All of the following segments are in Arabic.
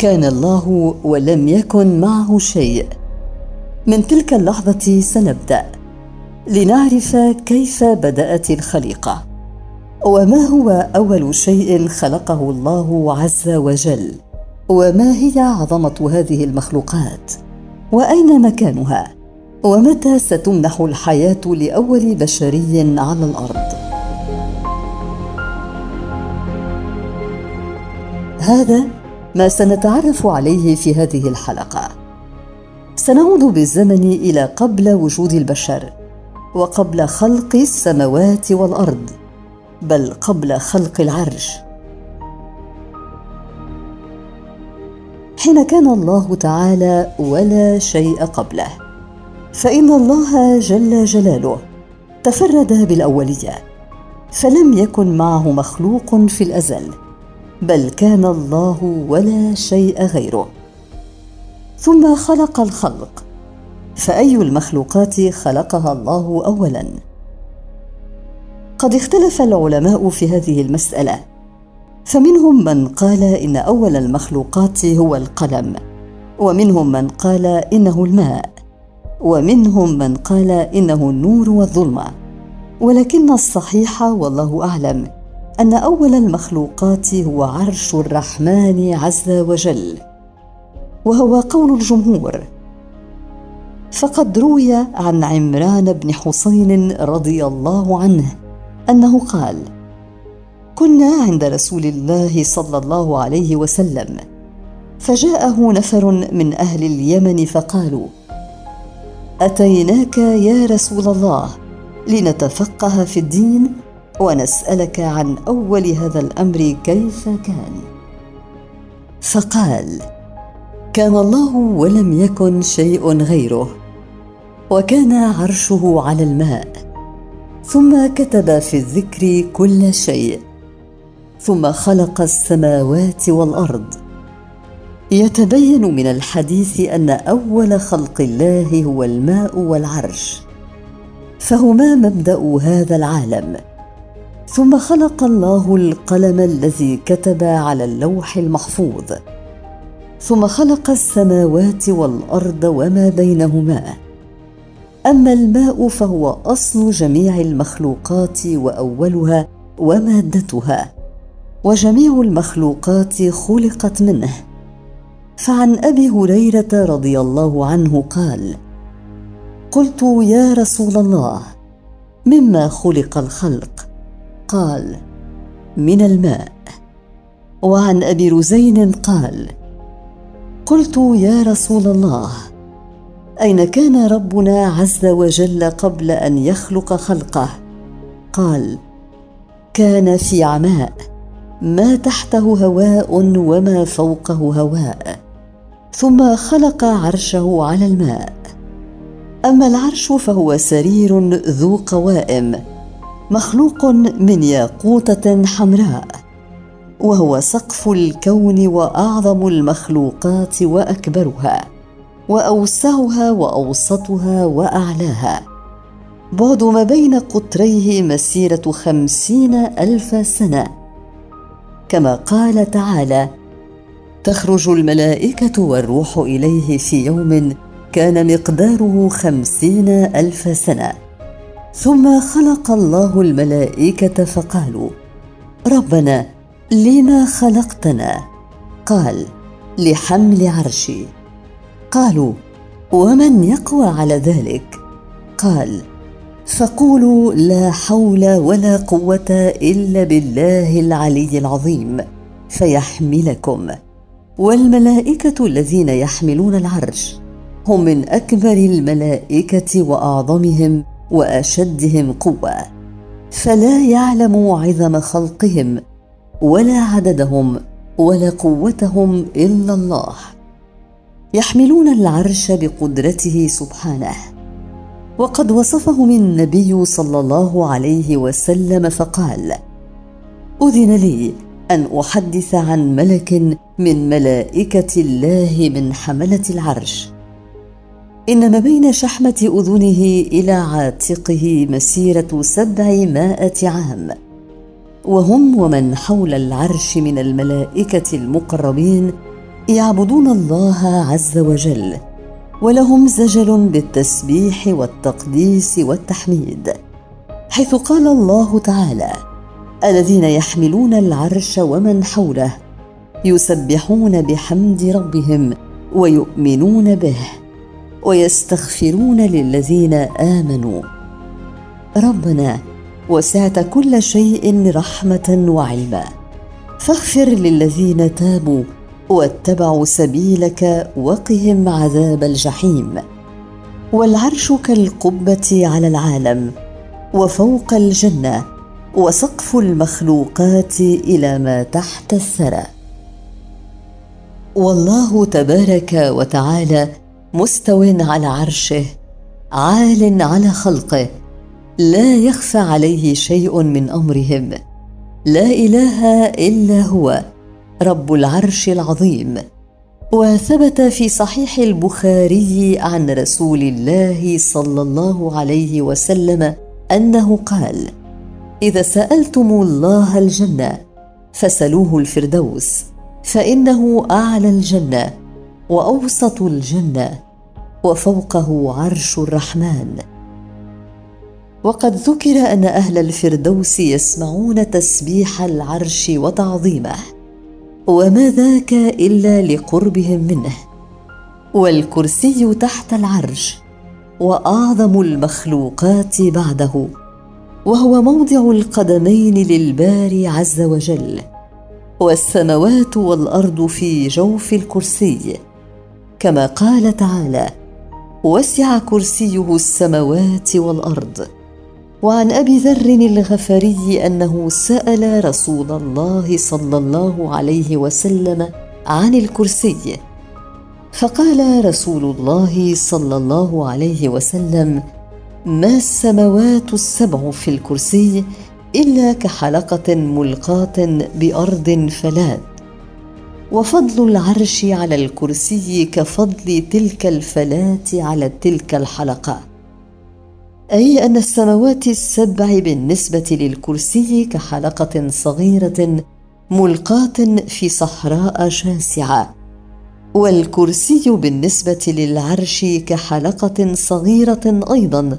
كان الله ولم يكن معه شيء. من تلك اللحظة سنبدأ. لنعرف كيف بدأت الخليقة. وما هو أول شيء خلقه الله عز وجل؟ وما هي عظمة هذه المخلوقات؟ وأين مكانها؟ ومتى ستمنح الحياة لأول بشري على الأرض؟ هذا ما سنتعرف عليه في هذه الحلقة. سنعود بالزمن إلى قبل وجود البشر وقبل خلق السماوات والأرض بل قبل خلق العرش. حين كان الله تعالى ولا شيء قبله فإن الله جل جلاله تفرد بالأولية فلم يكن معه مخلوق في الأزل. بل كان الله ولا شيء غيره. ثم خلق الخلق. فأي المخلوقات خلقها الله اولا؟ قد اختلف العلماء في هذه المسألة. فمنهم من قال إن أول المخلوقات هو القلم ومنهم من قال إنه الماء ومنهم من قال إنه النور والظلمة. ولكن الصحيح والله أعلم أن أول المخلوقات هو عرش الرحمن عز وجل وهو قول الجمهور. فقد روي عن عمران بن حسين رضي الله عنه أنه قال كنا عند رسول الله صلى الله عليه وسلم فجاءه نفر من أهل اليمن فقالوا أتيناك يا رسول الله لنتفقه في الدين؟ ونسألك عن أول هذا الأمر كيف كان؟ فقال كان الله ولم يكن شيء غيره وكان عرشه على الماء ثم كتب في الذكر كل شيء ثم خلق السماوات والأرض. يتبين من الحديث أن أول خلق الله هو الماء والعرش فهما مبدأ هذا العالم. ثم خلق الله القلم الذي كتب على اللوح المحفوظ. ثم خلق السماوات والأرض وما بينهما. أما الماء فهو أصل جميع المخلوقات وأولها ومادتها. وجميع المخلوقات خلقت منه. فعن أبي هريرة رضي الله عنه قال قلت يا رسول الله مما خلق الخلق قال من الماء. وعن أبي رزين قال قلت يا رسول الله أين كان ربنا عز وجل قبل أن يخلق خلقه؟ قال كان في عماء ما تحته هواء وما فوقه هواء ثم خلق عرشه على الماء أما العرش فهو سرير ذو قوائم مخلوق من ياقوتة حمراء وهو سقف الكون وأعظم المخلوقات وأكبرها وأوسعها وأوسطها وأعلاها. بعد ما بين قطريه مسيرة خمسين ألف سنة. كما قال تعالى تخرج الملائكة والروح إليه في يوم كان مقداره خمسين ألف سنة. ثم خلق الله الملائكة فقالوا ربنا لما خلقتنا؟ قال لحمل عرشي. قالوا ومن يقوى على ذلك؟ قال فقولوا لا حول ولا قوة إلا بالله العلي العظيم فيحملكم. والملائكة الذين يحملون العرش هم من أكبر الملائكة وأعظمهم وأشدهم قوة فلا يعلم عظم خلقهم ولا عددهم ولا قوتهم إلا الله. يحملون العرش بقدرته سبحانه. وقد وصفهم النبي صلى الله عليه وسلم فقال أذن لي أن أحدث عن ملك من ملائكة الله من حملة العرش إن ما بين شحمة أذنه إلى عاتقه مسيرة سبعمائه عام وهم ومن حول العرش من الملائكة المقربين يعبدون الله عز وجل ولهم زجل بالتسبيح والتقديس والتحميد. حيث قال الله تعالى الذين يحملون العرش ومن حوله يسبحون بحمد ربهم ويؤمنون به. ويستغفرون للذين آمنوا. ربنا وسعت كل شيء رحمة وعلما. فاغفر للذين تابوا واتبعوا سبيلك وقهم عذاب الجحيم. والعرش كالقبة على العالم وفوق الجنة وسقف المخلوقات إلى ما تحت الثرى. والله تبارك وتعالى مستو على عرشه عال على خلقه. لا يخفى عليه شيء من أمرهم. لا إله إلا هو رب العرش العظيم. وثبت في صحيح البخاري عن رسول الله صلى الله عليه وسلم أنه قال إذا سألتم الله الجنة فسلوه الفردوس فإنه أعلى الجنة. وأوسط الجنه وفوقه عرش الرحمن. وقد ذكر أن أهل الفردوس يسمعون تسبيح العرش وتعظيمه وما ذاك إلا لقربهم منه. والكرسي تحت العرش وأعظم المخلوقات بعده وهو موضع القدمين للباري عز وجل والسماوات والأرض في جوف الكرسي. كما قال تعالى وسع كرسيه السماوات والأرض وعن أبي ذر الغفاري أنه سأل رسول الله صلى الله عليه وسلم عن الكرسي. فقال رسول الله صلى الله عليه وسلم ما السماوات السبع في الكرسي إلا كحلقة ملقاة بأرض فلات وفضل العرش على الكرسي كفضل تلك الفلات على تلك الحلقة. أي أن السماوات السبع بالنسبة للكرسي كحلقة صغيرة ملقاة في صحراء شاسعة والكرسي بالنسبة للعرش كحلقة صغيرة أيضا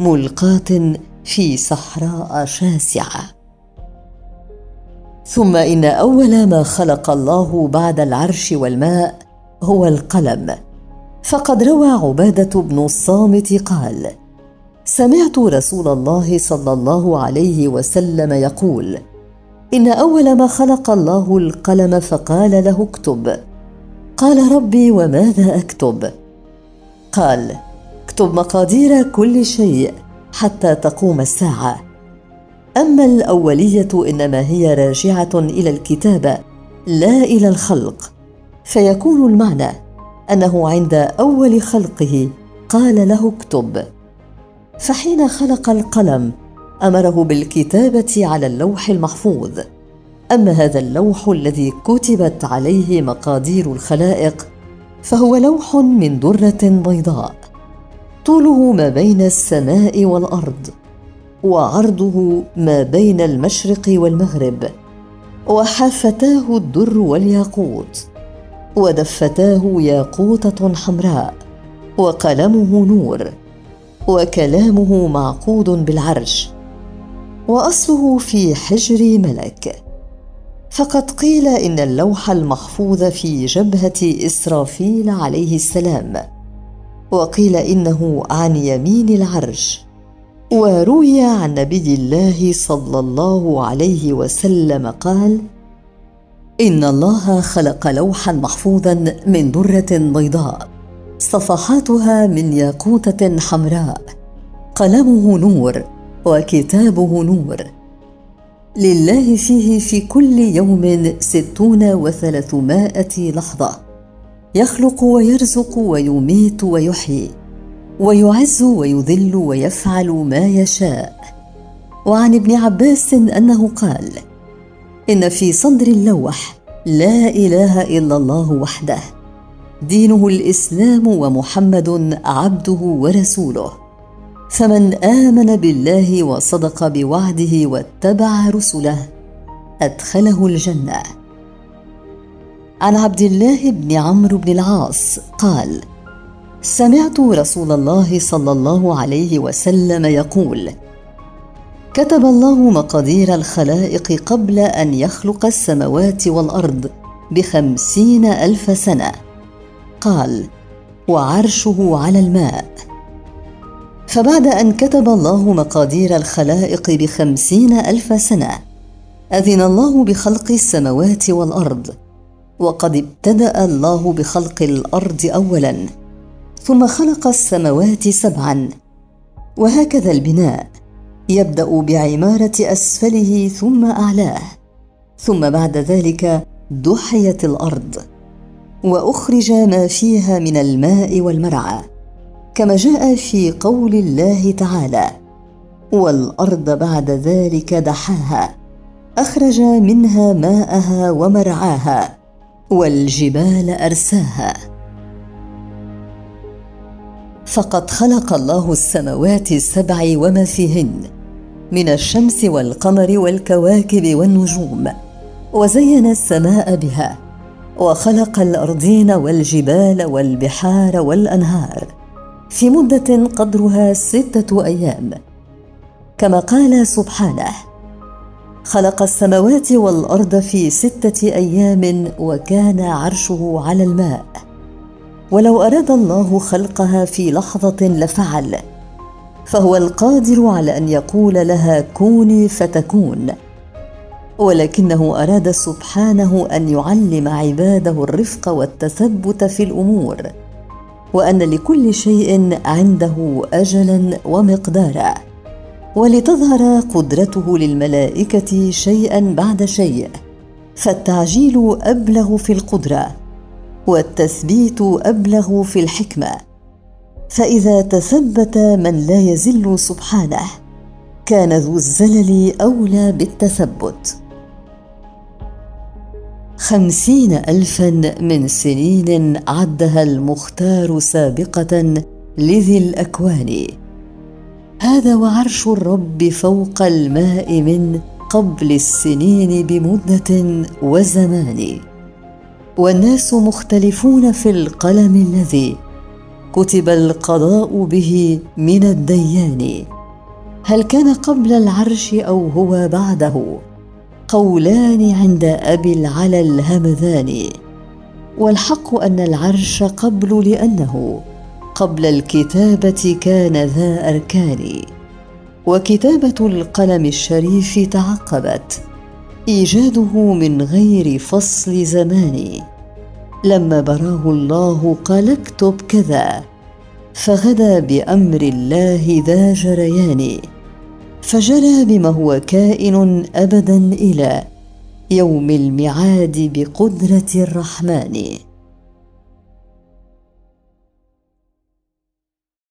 ملقاة في صحراء شاسعة. ثم إن أول ما خلق الله بعد العرش والماء هو القلم. فقد روى عبادة بن الصامت قال سمعت رسول الله صلى الله عليه وسلم يقول إن أول ما خلق الله القلم فقال له اكتب. قال ربي وماذا أكتب؟ قال اكتب مقادير كل شيء حتى تقوم الساعة. أما الأولية إنما هي راجعة إلى الكتابه لا إلى الخلق. فيكون المعنى أنه عند أول خلقه قال له اكتب. فحين خلق القلم أمره بالكتابة على اللوح المحفوظ. أما هذا اللوح الذي كتبت عليه مقادير الخلائق فهو لوح من درة بيضاء. طوله ما بين السماء والأرض. وعرضه ما بين المشرق والمغرب وحافتاه الدر والياقوت ودفتاه ياقوتة حمراء وقلمه نور وكلامه معقود بالعرش وأصله في حجر ملك. فقد قيل إن اللوح المحفوظ في جبهة إسرافيل عليه السلام وقيل إنه عن يمين العرش. وروي عن نبي الله صلى الله عليه وسلم قال إن الله خلق لوحا محفوظا من درة بيضاء صفحاتها من ياقوتة حمراء قلمه نور وكتابه نور. لله فيه في كل يوم ستون وثلاثمائة لحظة يخلق ويرزق ويميت ويحيي. ويعز ويذل ويفعل ما يشاء. وعن ابن عباس أنه قال إن في صدر اللوح لا إله إلا الله وحده. دينه الإسلام ومحمد عبده ورسوله. فمن آمن بالله وصدق بوعده واتبع رسله أدخله الجنة. عن عبد الله بن عمرو بن العاص قال سمعت رسول الله صلى الله عليه وسلم يقول كتب الله مقادير الخلائق قبل أن يخلق السماوات والأرض بخمسين ألف سنة. قال وعرشه على الماء. فبعد أن كتب الله مقادير الخلائق بخمسين ألف سنة أذن الله بخلق السماوات والأرض وقد ابتدأ الله بخلق الأرض اولا. ثم خلق السماوات سبعا. وهكذا البناء. يبدأ بعمارة أسفله ثم أعلاه. ثم بعد ذلك دحيت الأرض. وأخرج ما فيها من الماء والمرعى. كما جاء في قول الله تعالى والأرض بعد ذلك دحاها. أخرج منها ماءها ومرعاها. والجبال أرساها. فقد خلق الله السماوات السبع وما فيهن من الشمس والقمر والكواكب والنجوم وزين السماء بها وخلق الأرضين والجبال والبحار والأنهار في مدة قدرها ستة أيام. كما قال سبحانه خلق السماوات والأرض في ستة أيام وكان عرشه على الماء. ولو أراد الله خلقها في لحظة لفعل فهو القادر على أن يقول لها كوني فتكون. ولكنه أراد سبحانه أن يعلم عباده الرفق والتثبت في الأمور وأن لكل شيء عنده اجلا ومقدارا. ولتظهر قدرته للملائكة شيئا بعد شيء فالتعجيل أبلغ في القدرة. والتثبيت أبلغ في الحكمة. فإذا تثبت من لا يزل سبحانه كان ذو الزلل أولى بالتثبت. خمسين الفا من سنين عدها المختار سابقة لذي الأكوان. هذا وعرش الرب فوق الماء من قبل السنين بمدة وزمان. والناس مختلفون في القلم الذي كتب القضاء به من الديان. هل كان قبل العرش أو هو بعده؟ قولان عند أبي العلا الهمذان. والحق أن العرش قبل لأنه قبل الكتابة كان ذا أركان. وكتابة القلم الشريف تعقبت. إيجاده من غير فصل زمان. لما براه الله قال اكتب كذا. فغدا بأمر الله ذا جريان. فجرى بما هو كائن أبدا إلى يوم الميعاد بقدرة الرحمن.